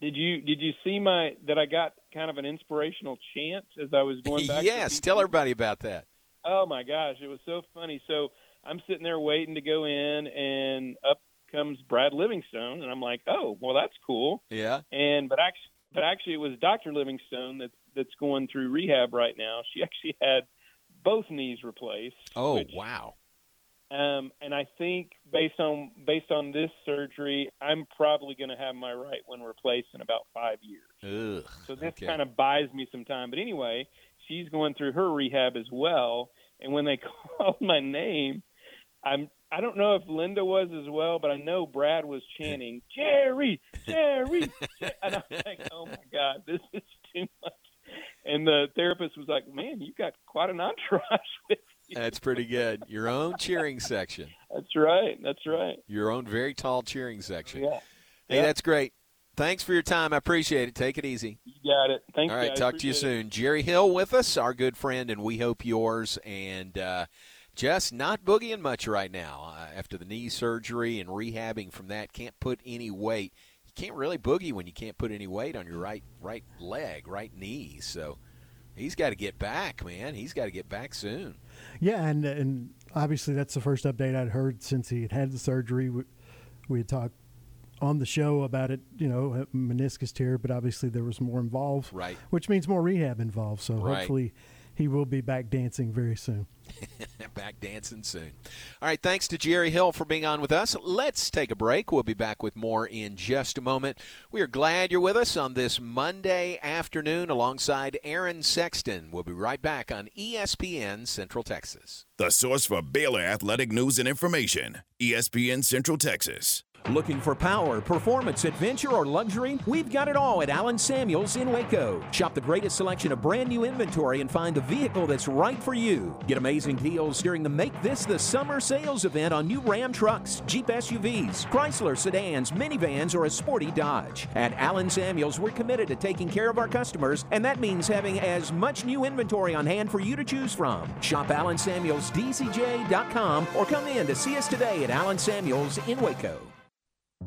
S21: Did you did you see my that I got kind of an inspirational chant as I was going back?
S4: yes. Tell everybody about that.
S21: Oh my gosh, it was so funny. So I'm sitting there waiting to go in, and up comes Brad Livingstone, and I'm like, oh, well, that's cool.
S4: Yeah.
S21: And but actually, but actually, it was Dr. Livingstone that's that's going through rehab right now. She actually had both knees replaced.
S4: Oh
S21: which,
S4: wow.
S21: Um, and I think based on based on this surgery, I'm probably going to have my right one replaced in about five years.
S4: Ugh.
S21: So this
S4: okay.
S21: kind of buys me some time. But anyway, she's going through her rehab as well. And when they called my name, I'm I don't know if Linda was as well, but I know Brad was chanting Jerry, Jerry, Jer-" and I'm like, oh my god, this is too much. And the therapist was like, man, you've got quite an entourage with you.
S4: That's pretty good. Your own cheering section.
S21: That's right. That's right.
S4: Your own very tall cheering section.
S21: Yeah.
S4: Hey,
S21: Yeah.
S4: that's great. Thanks for your time. I appreciate it. Take it easy.
S21: You got it. Thanks.
S4: All right,
S21: guys.
S4: talk to you
S21: Appreciate it.
S4: soon. Jerry Hill with us, our good friend, and we hope yours. And uh, just not boogieing much right now uh, after the knee surgery and rehabbing from that. Can't put any weight. You can't really boogie when you can't put any weight on your right right leg, right knee. So he's got to get back, man. He's got to get back soon.
S5: Yeah, and and obviously that's the first update I'd heard since he had had the surgery. We, we had talked on the show about it, you know, meniscus tear, but obviously there was more involved,
S4: Right.
S5: Which means more rehab involved. So
S4: Right.
S5: hopefully he will be back dancing very soon.
S4: back dancing soon. All right, thanks to Jerry Hill for being on with us. Let's take a break. We'll be back with more in just a moment. We are glad you're with us on this Monday afternoon alongside Aaron Sexton. We'll be right back on ESPN Central Texas.
S1: The source for Baylor athletic news and information ESPN Central Texas.
S9: Looking for power, performance, adventure, or luxury? We've got it all at Allen Samuels in Waco. Shop the greatest selection of brand new inventory and find the vehicle that's right for you. Get amazing deals during the Make This the Summer sales event on new Ram trucks, Jeep SUVs, Chrysler sedans, minivans, or a sporty Dodge. At Allen Samuels, we're committed to taking care of our customers, and that means having as much new inventory on hand for you to choose from. Shop AllenSamuelsDCJ.com or come in to see us today at Allen Samuels in Waco.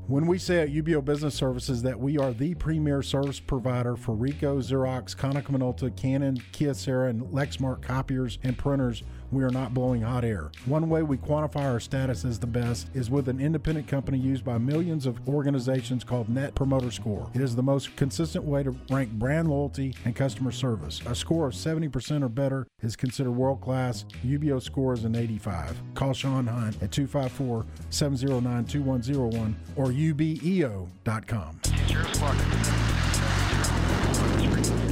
S22: When we say at UBEO Business Services that we are the premier service provider for Ricoh, Xerox, Konica Minolta, Canon, Kyocera, and Lexmark copiers and printers, we are not blowing hot air. One way we quantify our status as the best is with an independent company used by millions of organizations called Net Promoter Score. It is the most consistent way to rank brand loyalty and customer service. A score of 70% or better is considered world class. UBEO score is an 85. Call Sean Hine at 254 709 2101 or ubeo.com.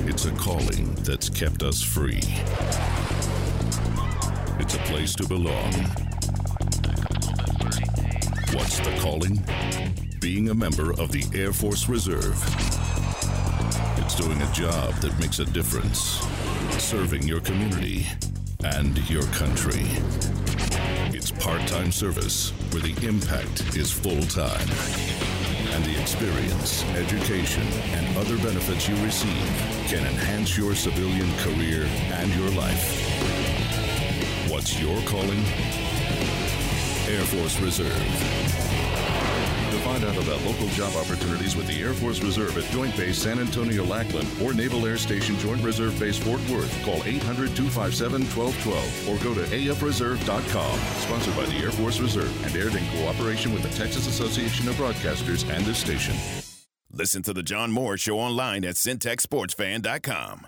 S23: It's a calling that's kept us free. It's a place to belong. What's the calling? Being a member of the Air Force Reserve. It's doing a job that makes a difference, serving your community and your country. It's part time service where the impact is full time. And the experience, education, and other benefits you receive can enhance your civilian career and your life. What's your calling? Air Force Reserve. To find out about local job opportunities with the Air Force Reserve at Joint Base San Antonio Lackland or Naval Air Station Joint Reserve Base Fort Worth, call 800 257 1212 or go to afreserve.com. Sponsored by the Air Force Reserve and aired in cooperation with the Texas Association of Broadcasters and this station.
S1: Listen to the John Morris Show online at centexsportsfan.com.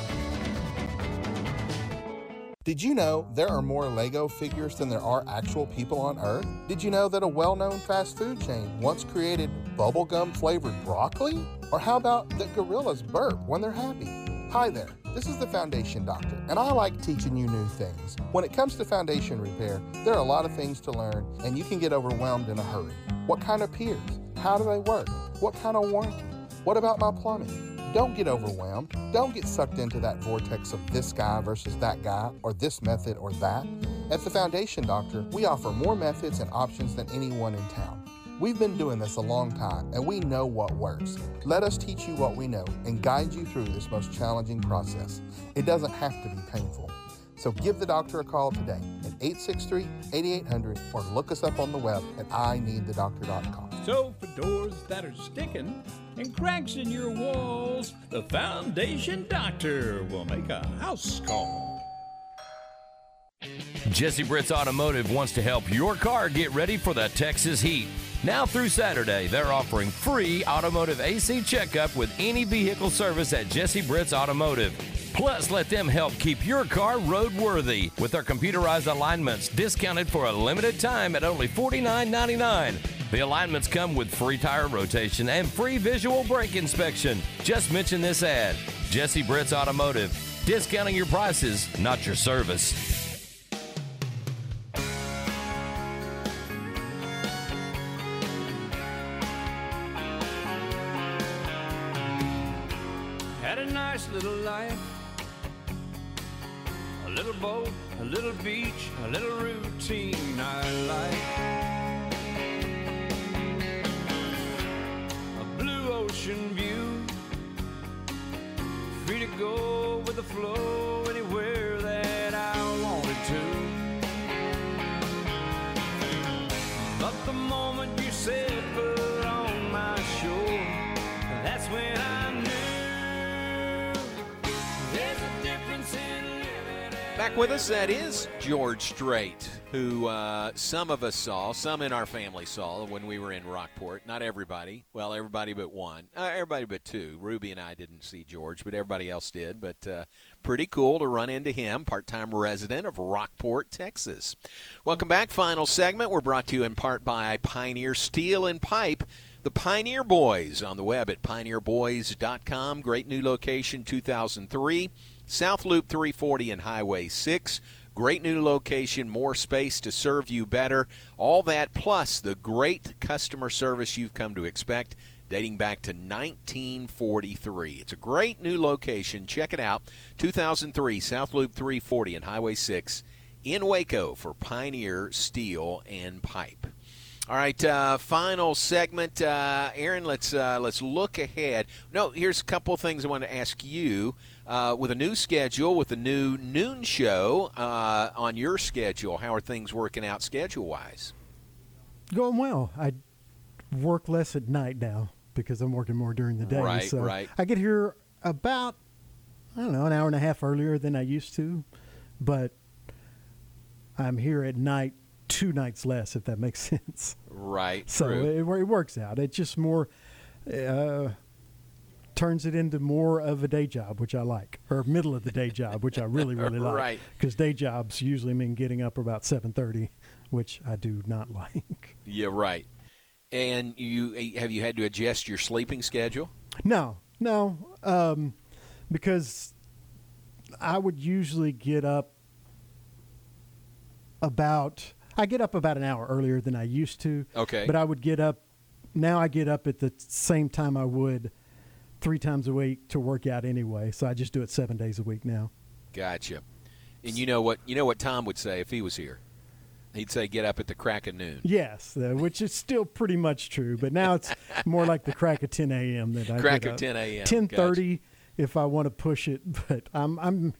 S12: Did you know there are more Lego figures than there are actual people on Earth? Did you know that a well known fast food chain once created bubblegum flavored broccoli? Or how about that gorillas burp when they're happy? Hi there, this is the Foundation Doctor, and I like teaching you new things. When it comes to foundation repair, there are a lot of things to learn, and you can get overwhelmed in a hurry. What kind of piers? How do they work? What kind of warranty? What about my plumbing? Don't get overwhelmed. Don't get sucked into that vortex of this guy versus that guy, or this method or that. At the Foundation Doctor, we offer more methods and options than anyone in town. We've been doing this a long time and we know what works. Let us teach you what we know and guide you through this most challenging process. It doesn't have to be painful. So give the doctor a call today at 863 8800 or look us up on the web at ineedthedoctor.com.
S13: So for doors that are sticking and cracks in your walls, the Foundation Doctor will make a house call.
S14: Jesse Britt's Automotive wants to help your car get ready for the Texas heat. Now through Saturday, they're offering free automotive AC checkup with any vehicle service at Jesse Britt's Automotive. Plus, let them help keep your car roadworthy with their computerized alignments discounted for a limited time at only $49.99. The alignments come with free tire rotation and free visual brake inspection. Just mention this ad Jesse Britt's Automotive. Discounting your prices, not your service.
S24: Had a nice little life. A little boat, a little beach, a little routine I like. Ocean view. Free to go with the flow
S4: Back with us, that is George Strait, who uh, some of us saw, some in our family saw when we were in Rockport. Not everybody. Well, everybody but one. Uh, everybody but two. Ruby and I didn't see George, but everybody else did. But uh, pretty cool to run into him, part time resident of Rockport, Texas. Welcome back. Final segment. We're brought to you in part by Pioneer Steel and Pipe. The Pioneer Boys on the web at pioneerboys.com. Great new location, 2003. South Loop 340 and Highway 6. Great new location, more space to serve you better. All that plus the great customer service you've come to expect. dating back to 1943. It's a great new location. Check it out 2003 South Loop 340 and Highway 6 in Waco for Pioneer Steel and Pipe. All right, uh, final segment, uh, Aaron. Let's uh, let's look ahead. No, here's a couple of things I want to ask you. Uh, with a new schedule, with a new noon show uh, on your schedule, how are things working out schedule wise?
S5: Going well. I work less at night now because I'm working more during the day.
S4: Right,
S5: so
S4: right.
S5: I get here about I don't know an hour and a half earlier than I used to, but I'm here at night two nights less, if that makes sense.
S4: Right.
S5: So it, it works out. It just more uh, turns it into more of a day job, which I like, or middle of the day job, which I really really like.
S4: Right.
S5: Because day jobs usually mean getting up about seven thirty, which I do not like.
S4: Yeah, right. And you have you had to adjust your sleeping schedule?
S5: No, no, um, because I would usually get up about. I get up about an hour earlier than I used to.
S4: Okay.
S5: But I would get up. Now I get up at the same time I would three times a week to work out anyway. So I just do it seven days a week now.
S4: Gotcha. And you know what you know what Tom would say if he was here? He'd say, "Get up at the crack of noon."
S5: Yes, uh, which is still pretty much true, but now it's more like the crack of 10 a.m. that I
S4: Crack of
S5: up.
S4: 10 a.m.,
S5: 10:30 if I want to push it, but I'm I'm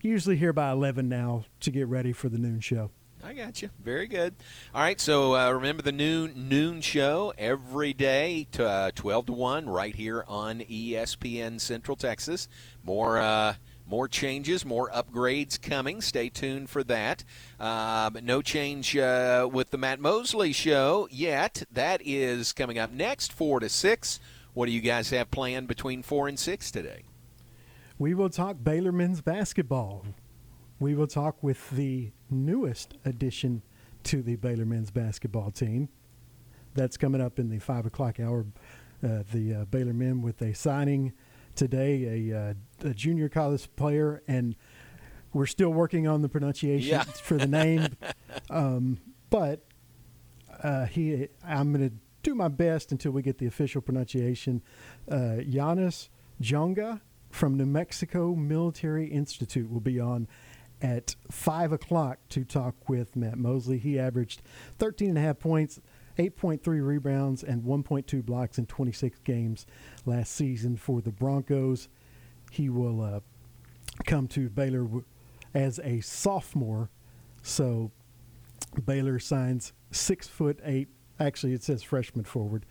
S5: usually here by 11 now to get ready for the noon show.
S4: I got you. Very good. All right, so uh, remember the noon noon show every day to uh, twelve to one right here on ESPN Central Texas. More. Uh, more changes, more upgrades coming. Stay tuned for that. Uh, but no change uh, with the Matt Mosley show yet. That is coming up next, four to six. What do you guys have planned between four and six today?
S5: We will talk Baylor men's basketball. We will talk with the newest addition to the Baylor men's basketball team. That's coming up in the five o'clock hour. Uh, the uh, Baylor men with a signing today, a, uh, a junior college player, and we're still working on the pronunciation
S4: Yeah.
S5: for the name. um, but uh, he, I'm going to do my best until we get the official pronunciation. Uh, Giannis Jonga from New Mexico Military Institute will be on at 5 o'clock to talk with Matt Mosley. He averaged 13 and a half points, 8.3 rebounds, and 1.2 blocks in 26 games last season for the Broncos. He will uh, come to Baylor as a sophomore. So Baylor signs six foot eight. Actually, it says freshman forward,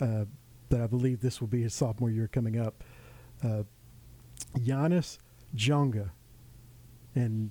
S5: uh, but I believe this will be his sophomore year coming up. Uh, Giannis Jonga, and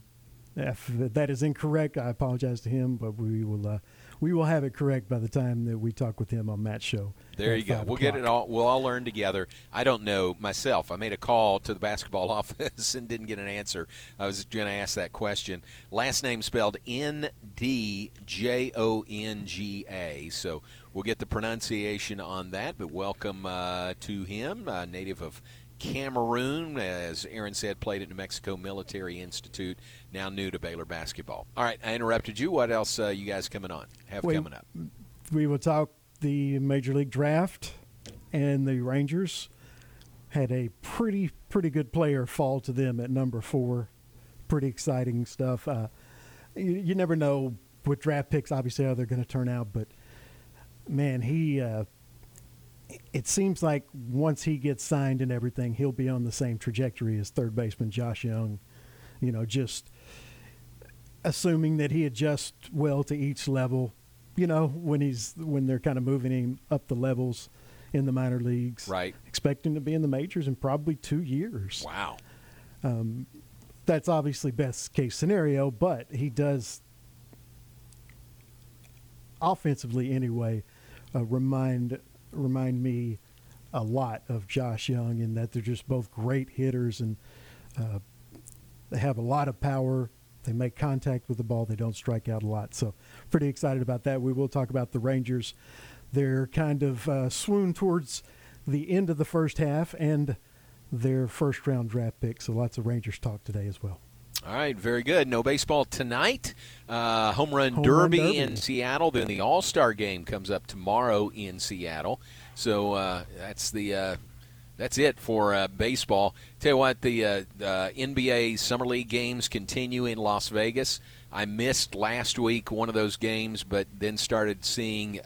S5: if that is incorrect, I apologize to him, but we will uh, we will have it correct by the time that we talk with him on Matt's show.
S4: There you go. We'll get it all. We'll all learn together. I don't know myself. I made a call to the basketball office and didn't get an answer. I was going to ask that question. Last name spelled N D J O N G A. So we'll get the pronunciation on that. But welcome uh, to him, uh, native of Cameroon, as Aaron said, played at New Mexico Military Institute. Now new to Baylor basketball. All right, I interrupted you. What else uh, you guys coming on? Have
S5: We-
S4: coming up?
S5: We will talk the Major League Draft, and the Rangers had a pretty pretty good player fall to them at number four. Pretty exciting stuff. Uh, you, you never know with draft picks, obviously, how they're going to turn out, but man, he. Uh, it seems like once he gets signed and everything, he'll be on the same trajectory as third baseman Josh Jung. You know, just assuming that he adjusts well to each level. You know, when he's when they're kind of moving him up the levels in the minor leagues,
S4: Right.
S5: Expecting to be in the majors in probably two years.
S4: Wow.
S5: Um, that's obviously best case scenario, but he does offensively anyway uh, remind remind me a lot of Josh Jung in that they're just both great hitters and uh, they have a lot of power. They make contact with the ball. They don't strike out a lot. So, pretty excited about that. We will talk about the Rangers. They're kind of uh, swoon towards the end of the first half and their first round draft pick. So, lots of Rangers talk today as well.
S4: All right, very good. No baseball tonight. Uh, home run
S5: Home run
S4: derby,
S5: derby.
S4: in Seattle. Then the All Star game comes up tomorrow in Seattle. So uh, that's the uh, that's it for uh, baseball. Tell you what, the uh, uh, NBA Summer League games continue in Las Vegas. I missed last week one of those games, but then started seeing.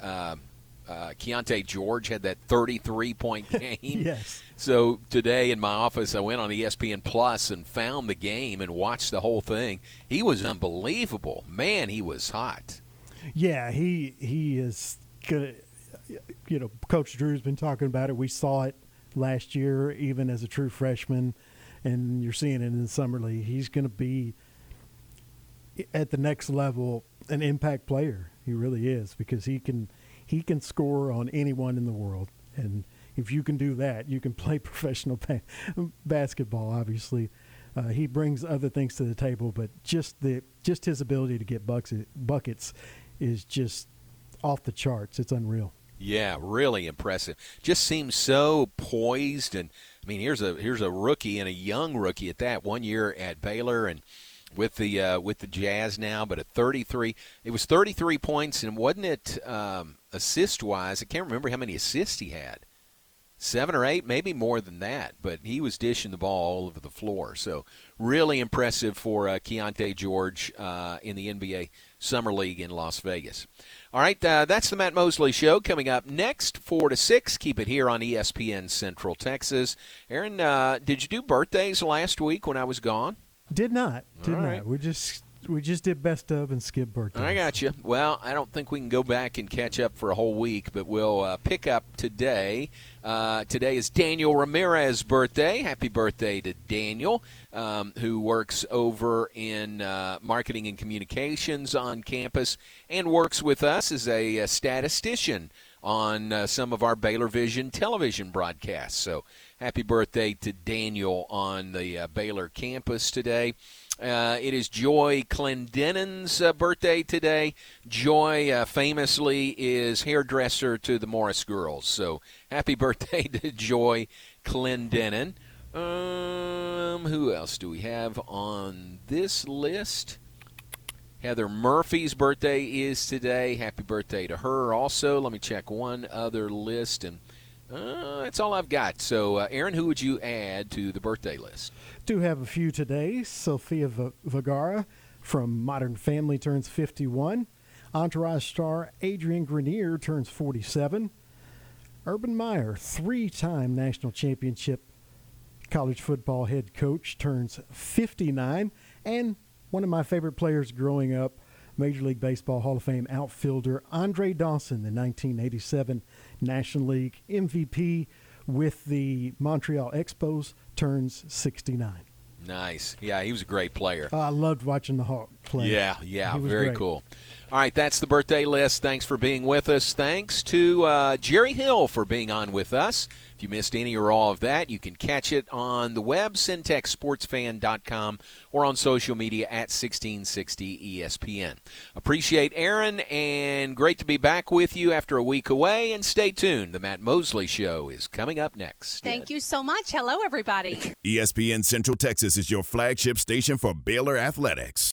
S4: Uh, Keyonte George had that 33 point game.
S5: Yes.
S4: So today in my office, I went on ESPN Plus and found the game and watched the whole thing. He was unbelievable. Man, he was hot.
S5: Yeah, he he is gonna. You know, Coach Drew's been talking about it. We saw it last year, even as a true freshman, and you're seeing it in the summer league. He's going to be at the next level, an impact player. He really is because he can he can score on anyone in the world, and if you can do that, you can play professional ba- basketball. Obviously, uh, he brings other things to the table, but just the just his ability to get bucks, buckets is just off the charts. It's unreal.
S4: Yeah, really impressive. Just seems so poised and I mean, here's a here's a rookie and a young rookie at that. One year at Baylor and with the uh, with the Jazz now, but at 33, it was 33 points and wasn't it um, assist wise? I can't remember how many assists he had. Seven or eight, maybe more than that, but he was dishing the ball all over the floor. So really impressive for uh, Keyonte George uh, in the NBA Summer League in Las Vegas. All right, uh, that's the Matt Mosley Show. Coming up next, 4 to 6. Keep it here on ESPN Central Texas. Aaron, uh, did you do birthdays last week when I was gone?
S5: Did not. Did
S4: All
S5: not.
S4: right.
S5: We just we just did best of and skip birthdays.
S4: I got you. Well, I don't think we can go back and catch up for a whole week, but we'll uh, pick up today. Uh, today is Daniel Ramirez's birthday. Happy birthday to Daniel, um, who works over in uh, marketing and communications on campus and works with us as a, uh statistician on uh, some of our Baylor Vision television broadcasts. So happy birthday to Daniel on the uh, Baylor campus today. Uh, it is Joy Clendenin's uh, birthday today. Joy uh, famously is hairdresser to the Morris girls. So happy birthday to Joy Clendenin. Um, who else do we have on this list? Heather Murphy's birthday is today. Happy birthday to her also. Let me check one other list, and uh, that's all I've got. So, uh, Aaron, who would you add to the birthday list?
S5: Do have a few today. Sofia V- Vergara from Modern Family turns 51. Entourage star Adrian Grenier turns 47. Urban Meyer, three-time national championship college football head coach, turns 59. And one of my favorite players growing up, Major League Baseball Hall of Fame outfielder Andre Dawson, the 1987 National League MVP with the Montreal Expos, turns 69.
S4: Nice. Yeah, he was a great player.
S5: I loved watching the Hawk play.
S4: Yeah, yeah, very
S5: great.
S4: cool. All right, that's the birthday list. Thanks for being with us. Thanks to uh, Jerry Hill for being on with us. If you missed any or all of that, you can catch it on the web, centexsportsfan.com, or on social media at 1660 ESPN. Appreciate Aaron, and great to be back with you after a week away. And stay tuned. The Matt Mosley Show is coming up next.
S25: Thank you so much. Hello, everybody.
S1: ESPN Central Texas is your flagship station for Baylor Athletics.